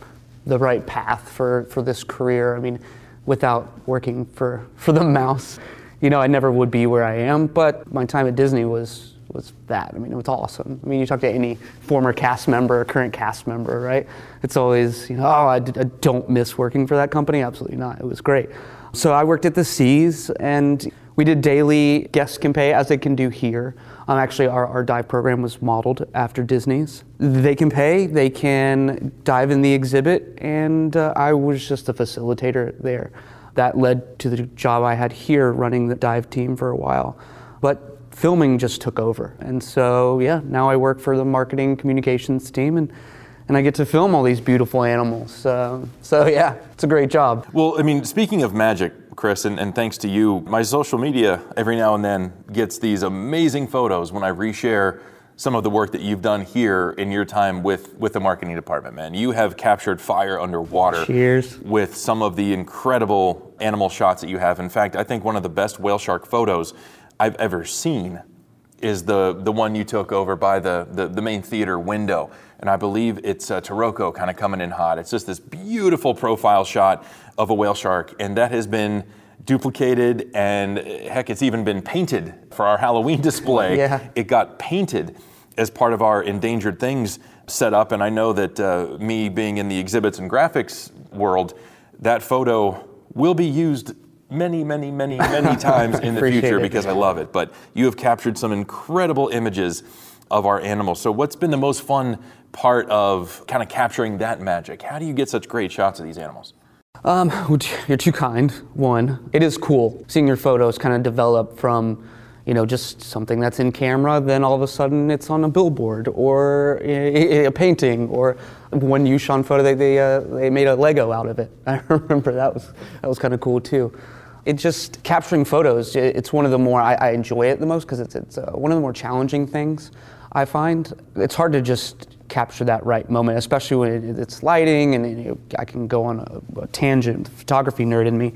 [SPEAKER 6] the right path for for this career. I mean, without working for for the mouse, you know, I never would be where I am. But my time at Disney was was that. I mean, it was awesome. I mean, you talk to any former cast member current cast member, right? It's always, you know, oh, I, d- I don't miss working for that company. Absolutely not. It was great. So I worked at the Seas, and We did daily guests can pay as they can do here. Um, actually, our, our dive program was modeled after Disney's. They can pay, they can dive in the exhibit, and uh, I was just a facilitator there. That led to the job I had here running the dive team for a while. But filming just took over. And so, yeah, now I work for the marketing communications team and and I get to film all these beautiful animals. Uh, so yeah, it's a great job.
[SPEAKER 1] Well, I mean, speaking of magic, Chris, and, and, thanks to you, my social media every now and then gets these amazing photos when I reshare some of the work that you've done here in your time with, with the marketing department, man. You have captured fire underwater
[SPEAKER 6] Cheers.
[SPEAKER 1] with some of the incredible animal shots that you have. In fact, I think one of the best whale shark photos I've ever seen is the, the one you took over by the, the, the main theater window. And I believe it's uh, Taroko kind of coming in hot. It's just this beautiful profile shot of a whale shark. And that has been duplicated and heck, it's even been painted for our Halloween display.
[SPEAKER 6] Yeah.
[SPEAKER 1] It got painted as part of our endangered things set up. And I know that uh, me being in the exhibits and graphics world, that photo will be used many, many, many, many times in the future
[SPEAKER 6] it.
[SPEAKER 1] because I love it. But you have captured some incredible images of our animals. So, what's been the most fun part of kind of capturing that magic? How do you get such great shots of these animals?
[SPEAKER 6] Um, you're too kind. One, it is cool seeing your photos kind of develop from, you know, just something that's in camera. Then all of a sudden, it's on a billboard or a, a painting. Or one Yushan photo, they they, uh, they made a Lego out of it. I remember that was that was kind of cool too it just capturing photos it's one of the more i, I enjoy it the most because it's, it's uh, one of the more challenging things i find it's hard to just capture that right moment especially when it's lighting and i can go on a, a tangent the photography nerd in me.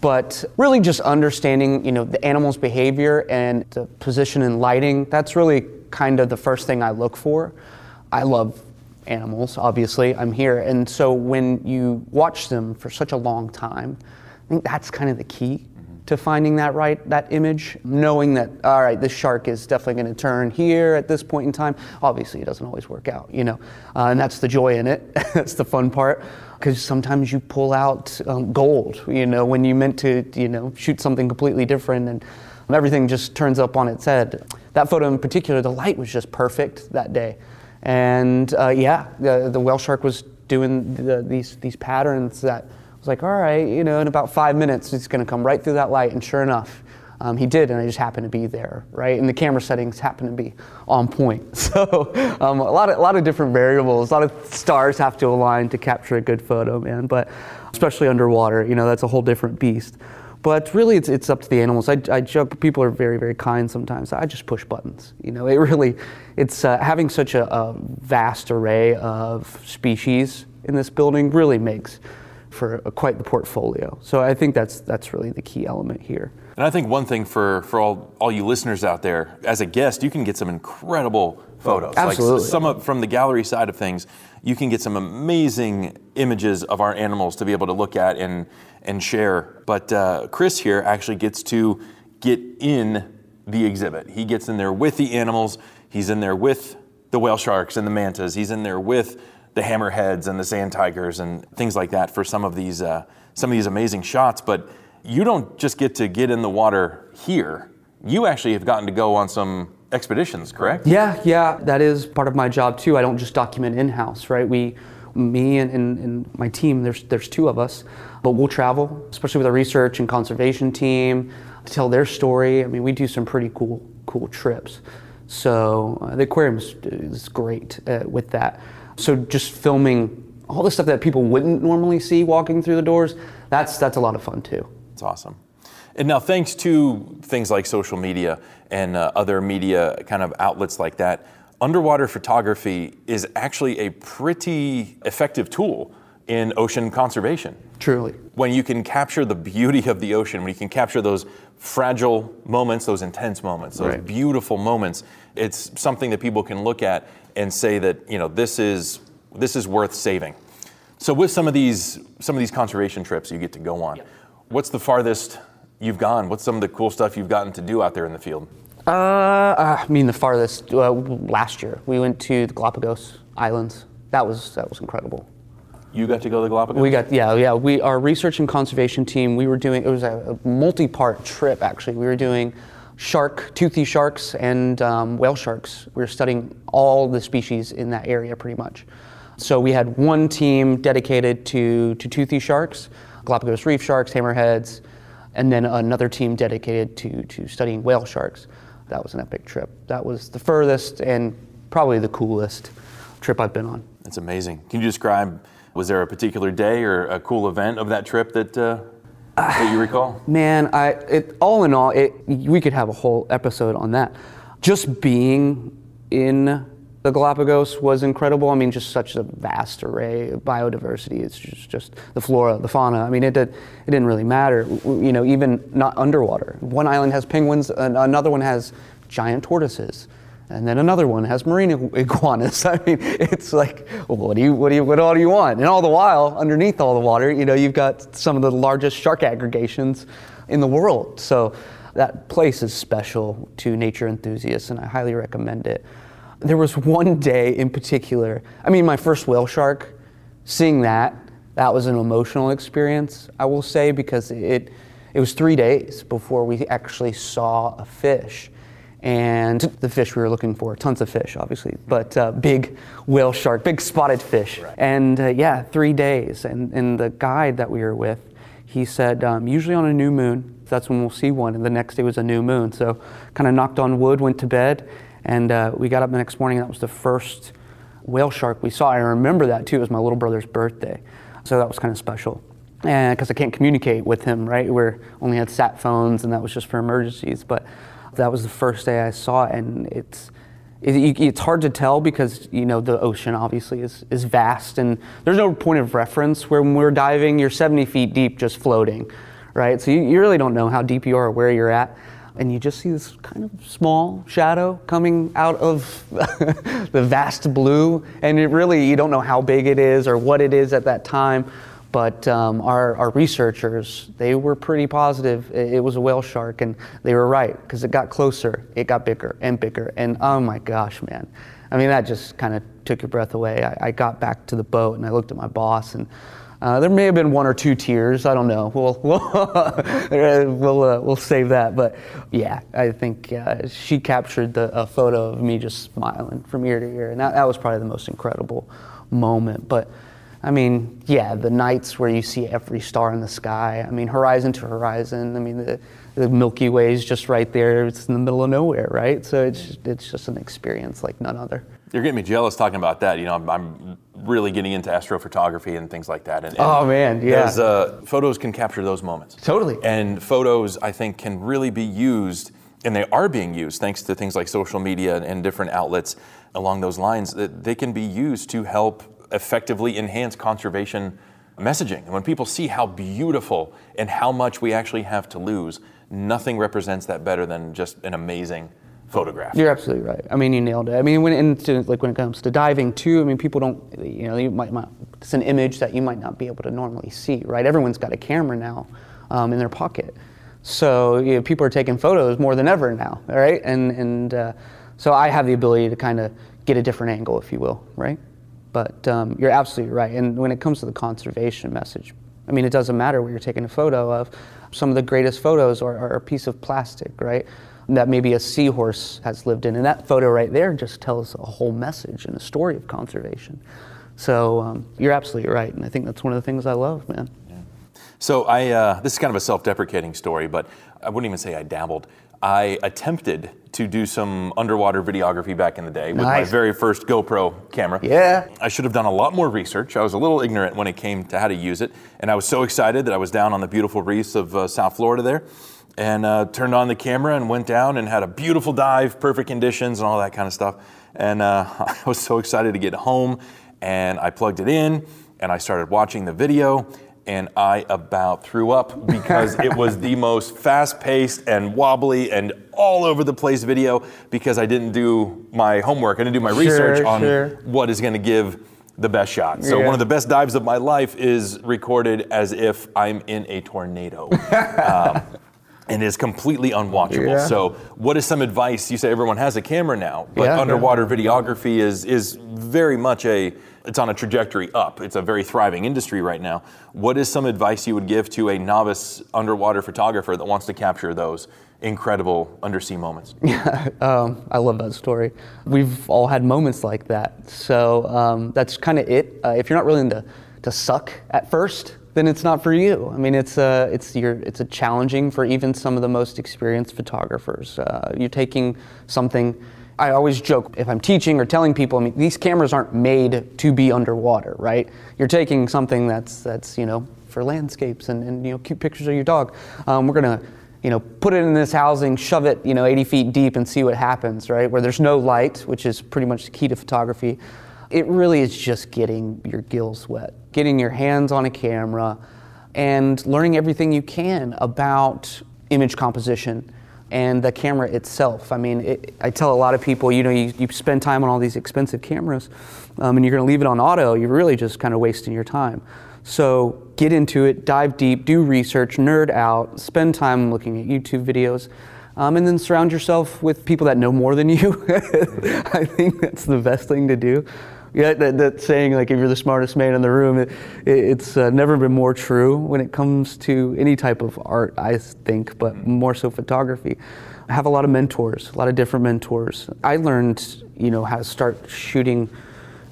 [SPEAKER 6] But really just understanding you know the animal's behavior and the position and lighting that's really kind of the first thing i look for. I love animals obviously. I'm here. And so when you watch them for such a long time I think that's kind of the key. To finding that right that image knowing that all right this shark is definitely going to turn here at this point in time. Obviously it doesn't always work out you know uh, and that's the joy in it. That's the fun part. Because sometimes you pull out um, gold you know when you meant to you know shoot something completely different and everything just turns up on its head. That photo in particular the light was just perfect that day. And uh, yeah the, the whale shark was doing the, these these patterns that was like, all right, you know, in about five minutes, he's going to come right through that light. And sure enough, um, he did, and I just happened to be there, right? And the camera settings happened to be on point. So um, a lot of a lot of different variables, a lot of stars have to align to capture a good photo, man. But especially underwater, you know, that's a whole different beast. But really, it's, it's up to the animals. I, I joke, people are very, very kind sometimes. I just push buttons. You know, it really, it's uh, having such a, a vast array of species in this building really makes for a, quite the portfolio. So I think that's that's really the key element here.
[SPEAKER 1] And I think one thing for, for all, all you listeners out there, as a guest, you can get some incredible photos.
[SPEAKER 6] Absolutely.
[SPEAKER 1] Like some of, from the gallery side of things, you can get some amazing images of our animals to be able to look at and, and share. But uh, Chris here actually gets to get in the exhibit. He gets in there with the animals. He's in there with the whale sharks and the mantas. He's in there with the hammerheads and the sand tigers and things like that for some of these uh, some of these amazing shots. But you don't just get to get in the water here. You actually have gotten to go on some expeditions, correct?
[SPEAKER 6] Yeah, yeah, that is part of my job too. I don't just document in house, right? We, me and, and, and, my team, there's there's two of us, but we'll travel, especially with our research and conservation team, to tell their story. I mean, we do some pretty cool cool trips. So uh, the aquarium is, great uh, with that. So just filming all the stuff that people wouldn't normally see walking through the doors, that's that's a lot of fun too.
[SPEAKER 1] It's awesome. And now, thanks to things like social media and uh, other media kind of outlets like that, underwater photography is actually a pretty effective tool in ocean conservation.
[SPEAKER 6] Truly.
[SPEAKER 1] When you can capture the beauty of the ocean, when you can capture those fragile moments, those intense moments, those right. beautiful moments, it's something that people can look at and say that you know this is this is worth saving. So with some of these some of these conservation trips you get to go on, what's the farthest you've gone? What's some of the cool stuff you've gotten to do out there in the field?
[SPEAKER 6] Uh, uh I mean the farthest uh, last year we went to the Galapagos Islands. That was that was incredible.
[SPEAKER 1] you got to go to the Galapagos?
[SPEAKER 6] We got yeah yeah we our research and conservation team we were doing it was a, a multi-part trip actually we were doing shark toothy sharks and um, whale sharks We are studying all the species in that area pretty much so we had one team dedicated to to toothy sharks Galapagos reef sharks hammerheads and then another team dedicated to to studying whale sharks that was an epic trip that was the furthest and probably the coolest trip I've been on
[SPEAKER 1] That's amazing. Can you describe? Was there a particular day or a cool event of that trip that uh, that you recall?
[SPEAKER 6] Man, I it, all in all, it, we could have a whole episode on that. Just being in the Galapagos was incredible. I mean, just such a vast array of biodiversity. It's just, just the flora, the fauna. I mean, it did, it didn't really matter. You know, even not underwater. One island has penguins, another one has giant tortoises. And then another one has marine iguanas. I mean, it's like, well, what do you, what do you, what all do you want? And all the while, underneath all the water, you know, you've got some of the largest shark aggregations in the world. So that place is special to nature enthusiasts, and I highly recommend it. There was one day in particular. I mean, my first whale shark, seeing that, that was an emotional experience. I will say because it, it was three days before we actually saw a fish and the fish we were looking for. Tons of fish obviously but uh, big whale shark big spotted fish. And uh, yeah three days. And, and the guide that we were with he said um, usually on a new moon that's when we'll see one and the next day was a new moon. So kind of knocked on wood went to bed and uh, we got up the next morning and that was the first whale shark we saw. I remember that too. It was my little brother's birthday. So that was kind of special. And because I can't communicate with him, right? We only had sat phones, and that was just for emergencies. But that was the first day I saw it, and it's it, it's hard to tell because you know the ocean obviously is is vast, and there's no point of reference. Where when we're diving, you're 70 feet deep, just floating, right? So you, you really don't know how deep you are or where you're at. And you just see this kind of small shadow coming out of the vast blue, and it really you don't know how big it is or what it is at that time. But um, our, our researchers, they were pretty positive it, it was a whale shark, and they were right because it got closer, it got bigger and bigger, and oh my gosh, man! I mean, that just kind of took your breath away. I, I got back to the boat and I looked at my boss, and uh, there may have been one or two tears. I don't know. We'll we'll we'll, uh, we'll save that. But yeah, I think uh, she captured the, a photo of me just smiling from ear to ear, and that, that was probably the most incredible moment. But I mean, yeah, the nights where you see every star in the sky. I mean, horizon to horizon. I mean, the, the Milky Way is just right there. It's in the middle of nowhere, right? So it's it's just an experience like none other.
[SPEAKER 1] You're getting me jealous talking about that. You know, I'm, I'm really getting into astrophotography and things like that. And, and
[SPEAKER 6] Oh, man, yeah.
[SPEAKER 1] because, uh, photos can capture those moments.
[SPEAKER 6] Totally.
[SPEAKER 1] And photos, I think, can really be used, and they are being used thanks to things like social media and different outlets along those lines. That they can be used to help effectively enhance conservation messaging. And when people see how beautiful and how much we actually have to lose, nothing represents that better than just an amazing photograph.
[SPEAKER 6] You're absolutely right. I mean, you nailed it. I mean, when into, like when it comes to diving too, I mean, people don't, you know, you might, might it's an image that you might not be able to normally see, right? Everyone's got a camera now um, in their pocket, so you know, people are taking photos more than ever now, right? And and uh, so I have the ability to kind of get a different angle, if you will, right? But um, you're absolutely right. And when it comes to the conservation message, I mean, it doesn't matter what you're taking a photo of. Some of the greatest photos are, are a piece of plastic, right? That maybe a seahorse has lived in. And that photo right there just tells a whole message and a story of conservation. So um, you're absolutely right. And I think that's one of the things I love, man.
[SPEAKER 1] So I, uh, this is kind of a self-deprecating story, but I wouldn't even say I dabbled. I attempted to do some underwater videography back in the day with my very first GoPro camera.
[SPEAKER 6] Yeah.
[SPEAKER 1] I should have done a lot more research. I was a little ignorant when it came to how to use it, and I was so excited that I was down on the beautiful reefs of uh, South Florida there, and uh, turned on the camera and went down and had a beautiful dive, perfect conditions, and all that kind of stuff. And uh, I was so excited to get home, and I plugged it in, and I started watching the video. And I about threw up because it was the most fast paced and wobbly and all over the place video because I didn't do my homework. I didn't do my research on
[SPEAKER 6] sure.
[SPEAKER 1] what is going to give the best shot. So
[SPEAKER 6] Yeah.
[SPEAKER 1] one of the best dives of my life is recorded as if I'm in a tornado. um, and is completely unwatchable.
[SPEAKER 6] Yeah.
[SPEAKER 1] So, what is some advice? You say everyone has a camera now, but
[SPEAKER 6] Yeah,
[SPEAKER 1] underwater videography is is very much a it's on a trajectory up. It's a very thriving industry right now. What is some advice you would give to a novice underwater photographer that wants to capture those incredible undersea moments?
[SPEAKER 6] Um, I love that story. We've all had moments like that. So um, that's kind of it. Uh, if you're not willing to, to suck at first, then it's not for you. I mean, it's a, it's your, it's a challenging for even some of the most experienced photographers. Uh, you're taking something. I always joke if I'm teaching or telling people. I mean, these cameras aren't made to be underwater, right? You're taking something that's that's you know for landscapes and, and you know cute pictures of your dog. Um, we're gonna you know, put it in this housing, shove it, you know, 80 feet deep and see what happens, right? Where there's no light, which is pretty much the key to photography. It really is just getting your gills wet, getting your hands on a camera, and learning everything you can about image composition and the camera itself. I mean, it, I tell a lot of people, you know, you, you spend time on all these expensive cameras um, and you're going to leave it on auto, you're really just kind of wasting your time. So get into it, dive deep, do research, nerd out, spend time looking at YouTube videos, um, and then surround yourself with people that know more than you. I think that's the best thing to do. Yeah, that, that saying, like, if you're the smartest man in the room, it, it's uh, never been more true when it comes to any type of art, I think, but more so photography. I have a lot of mentors, a lot of different mentors. I learned, you know, how to start shooting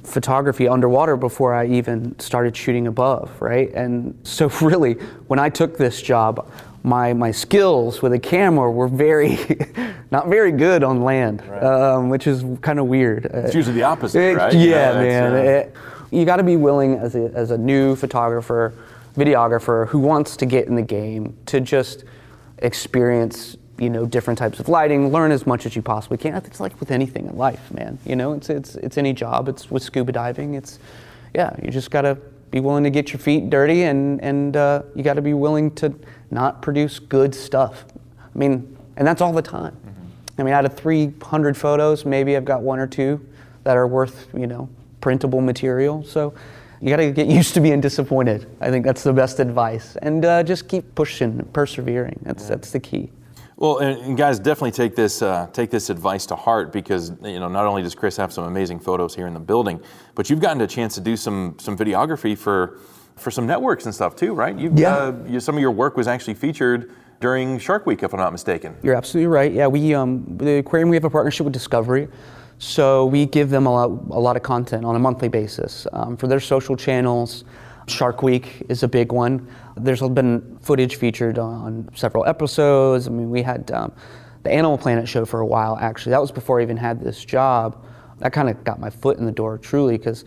[SPEAKER 6] photography underwater before I even started shooting above, right? And so really, when I took this job, my, my skills with a camera were very, not very good on land, um, which is kind of weird.
[SPEAKER 1] It's usually the opposite,
[SPEAKER 6] It-
[SPEAKER 1] right?
[SPEAKER 6] Yeah,
[SPEAKER 1] it's,
[SPEAKER 6] man.
[SPEAKER 1] uh,
[SPEAKER 6] It- you got to be willing as a, as a new photographer, videographer who wants to get in the game to just experience you know different types of lighting, learn as much as you possibly can. It's like with anything in life, man. You know, it's it's it's any job. It's with scuba diving. It's yeah, you just got to be willing to get your feet dirty and and uh, you got to be willing to not produce good stuff. I mean, and that's all the time. I mean, out of 300 photos, maybe I've got one or two that are worth, you know, printable material. So you got to get used to being disappointed. I think that's the best advice. And uh, just keep pushing, persevering. That's, that's the key.
[SPEAKER 1] Well, and, and guys, definitely take this uh, take this advice to heart because you know not only does Chris have some amazing photos here in the building, but you've gotten a chance to do some some videography for for some networks and stuff too, right? You've,
[SPEAKER 6] Yeah.
[SPEAKER 1] Uh, you, some of your work was actually featured during Shark Week, if I'm not mistaken.
[SPEAKER 6] You're absolutely right. Yeah, we um, the aquarium we have a partnership with Discovery, so we give them a lot, a lot of content on a monthly basis um, for their social channels. Shark Week is a big one. There's been footage featured on several episodes. I mean, we had um, the Animal Planet show for a while. Actually, that was before I even had this job. That kind of got my foot in the door, truly, because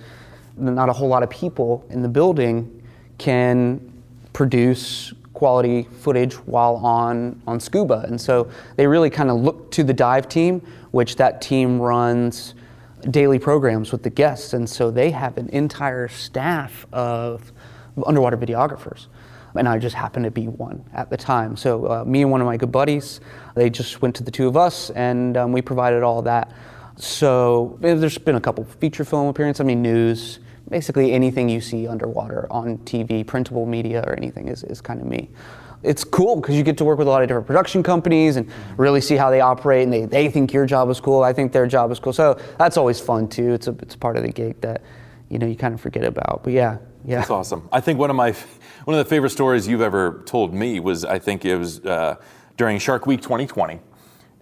[SPEAKER 6] not a whole lot of people in the building can produce quality footage while on, on scuba. And so they really kind of look to the dive team, which that team runs daily programs with the guests. And so they have an entire staff of underwater videographers. And I just happened to be one at the time. So uh, me and one of my good buddies, they just went to the two of us and um, we provided all that. So there's been a couple feature film appearances, I mean news, basically anything you see underwater on TV, printable media or anything is, is kind of me. It's cool because you get to work with a lot of different production companies and really see how they operate and they, they think your job is cool, I think their job is cool. So that's always fun too. It's a, it's part of the gig that, you know, you kind of forget about. But yeah, yeah.
[SPEAKER 1] That's awesome. I think one of my one of the favorite stories you've ever told me was I think it was uh, during Shark Week 2020.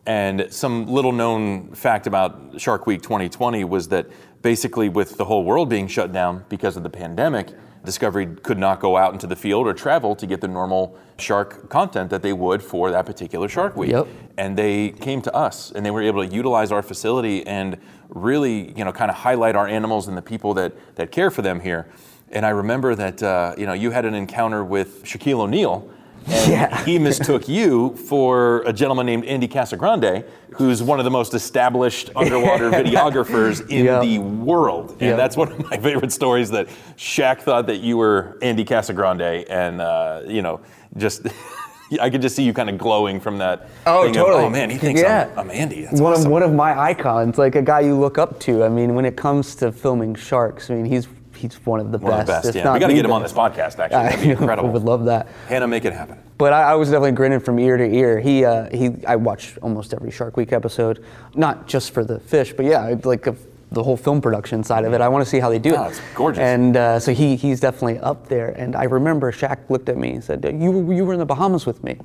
[SPEAKER 1] And some little known fact about Shark Week 2020 was that basically, with the whole world being shut down because of the pandemic, Discovery could not go out into the field or travel to get the normal shark content that they would for that particular Shark Week.
[SPEAKER 6] Yep.
[SPEAKER 1] And they came to us and they were able to utilize our facility and really, you know, kind of highlight our animals and the people that, that care for them here. And I remember that, uh, you know, you had an encounter with Shaquille O'Neal. And
[SPEAKER 6] Yeah.
[SPEAKER 1] he mistook you for a gentleman named Andy Casagrande, who's one of the most established underwater videographers in
[SPEAKER 6] Yep.
[SPEAKER 1] the world. And
[SPEAKER 6] Yep.
[SPEAKER 1] that's one of my favorite stories that Shaq thought that you were Andy Casagrande. And, uh, you know, just, I could just see you kind of glowing from that.
[SPEAKER 6] Oh,
[SPEAKER 1] thing of,
[SPEAKER 6] totally.
[SPEAKER 1] oh, man, he thinks
[SPEAKER 6] yeah.
[SPEAKER 1] I'm, I'm Andy. That's
[SPEAKER 6] one
[SPEAKER 1] awesome.
[SPEAKER 6] of one of my icons, like a guy you look up to. I mean, when it comes to filming sharks, I mean, he's he's one of the
[SPEAKER 1] One
[SPEAKER 6] best.
[SPEAKER 1] of the best. Yeah, we got to get him on this podcast. Actually, that'd be
[SPEAKER 6] I would love that.
[SPEAKER 1] Hannah, make it happen.
[SPEAKER 6] But I, I was definitely grinning from ear to ear. He, uh, he, I watched almost every Shark Week episode, not just for the fish, but yeah, like uh, the whole film production side of it. I want to see how they do
[SPEAKER 1] Oh,
[SPEAKER 6] it.
[SPEAKER 1] it's gorgeous.
[SPEAKER 6] And uh, so he, he's definitely up there. And I remember Shaq looked at me and said, "You, were- you were in the Bahamas with me."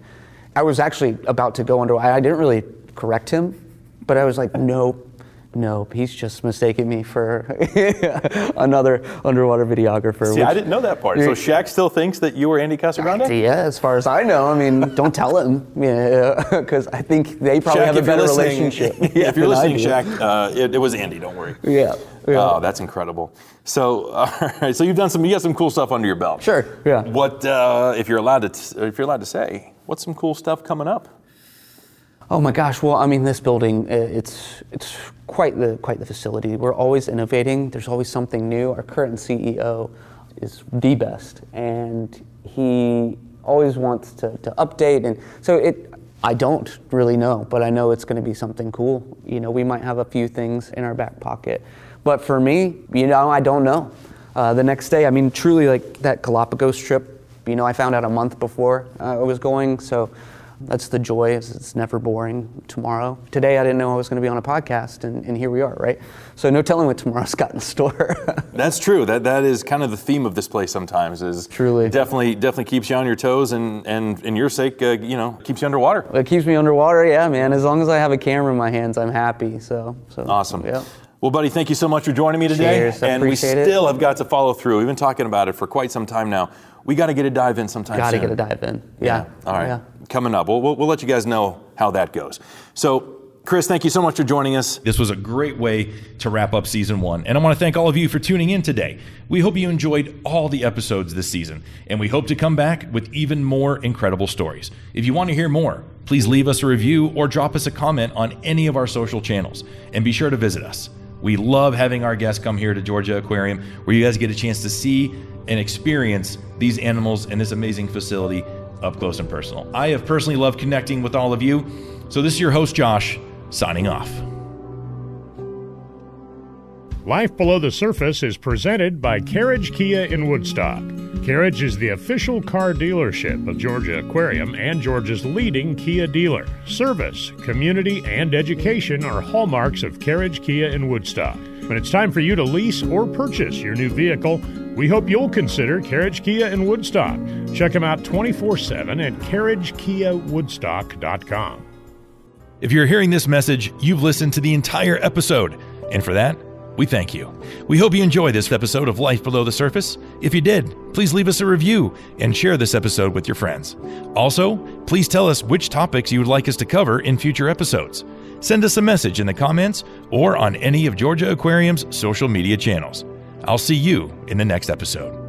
[SPEAKER 6] I was actually about to go under. I I didn't really correct him, but I was like, "No." Nope, he's just mistaken me for another underwater videographer.
[SPEAKER 1] See, I didn't know that part. So Shaq still thinks that you were Andy Casagrande?
[SPEAKER 6] yeah, as far as I know. I mean, don't tell him, yeah, because I think they probably
[SPEAKER 1] Shaq,
[SPEAKER 6] have a better relationship.
[SPEAKER 1] if you're listening. Shaq, uh, it, it was Andy. Don't worry.
[SPEAKER 6] Yeah. yeah.
[SPEAKER 1] Oh, that's incredible. So, all right. So you've done some. You got some cool stuff under your belt.
[SPEAKER 6] Sure, yeah.
[SPEAKER 1] What, uh, if you're allowed to, t- if you're allowed to say, what's some cool stuff coming up?
[SPEAKER 6] Oh my gosh! Well, I mean, this building, uh, it's it's quite the quite the facility. We're always innovating. There's always something new. Our current CEO is the best, and he always wants to, to update. And so it, I don't really know, but I know it's going to be something cool. You know, we might have a few things in our back pocket, but for me, you know, I don't know. Uh, the next day, I mean, truly, like that Galapagos trip. You know, I found out a month before uh, I was going, so. That's the joy. It's, it's never boring. Tomorrow, today, I didn't know I was going to be on a podcast, and, and here we are, right? So no telling what tomorrow's got in store.
[SPEAKER 1] That's true. That that is kind of the theme of this place. Sometimes is
[SPEAKER 6] Truly.
[SPEAKER 1] definitely definitely keeps you on your toes, and and in your sake, uh, you know, keeps you underwater.
[SPEAKER 6] it keeps me underwater, yeah, man. As long as I have a camera in my hands, I'm happy. So, so
[SPEAKER 1] Awesome.
[SPEAKER 6] Yeah.
[SPEAKER 1] Well, buddy, thank you so much for joining me today.
[SPEAKER 6] Cheers, I
[SPEAKER 1] and we
[SPEAKER 6] appreciate it.
[SPEAKER 1] still have got to follow through. We've been talking about it for quite some time now. We got to get a dive in sometime
[SPEAKER 6] Got to
[SPEAKER 1] soon.
[SPEAKER 6] get a dive in. Yeah.
[SPEAKER 1] All right.
[SPEAKER 6] Yeah.
[SPEAKER 1] Coming up. We'll, we'll, we'll let you guys know how that goes. So, Chris, thank you so much for joining us. This was a great way to wrap up season one. And I want to thank all of you for tuning in today. We hope you enjoyed all the episodes this season, and we hope to come back with even more incredible stories. If you want to hear more, please leave us a review or drop us a comment on any of our social channels. And be sure to visit us. We love having our guests come here to Georgia Aquarium, where you guys get a chance to see and experience these animals in this amazing facility up close and personal. I have personally loved connecting with all of you. So, this is your host, Josh, signing off.
[SPEAKER 4] Life Below the Surface is presented by Carriage Kia in Woodstock. Carriage is the official car dealership of Georgia Aquarium and Georgia's leading Kia dealer. Service, community, and education are hallmarks of Carriage Kia in Woodstock. When it's time for you to lease or purchase your new vehicle, we hope you'll consider Carriage Kia in Woodstock. Check them out 24 7 at carriagekiawoodstock.com.
[SPEAKER 1] If you're hearing this message, you've listened to the entire episode. And for that, we thank you. We hope you enjoy this episode of Life Below the Surface. If you did, please leave us a review and share this episode with your friends. Also, please tell us which topics you would like us to cover in future episodes. Send us a message in the comments or on any of Georgia Aquarium's social media channels. I'll see you in the next episode.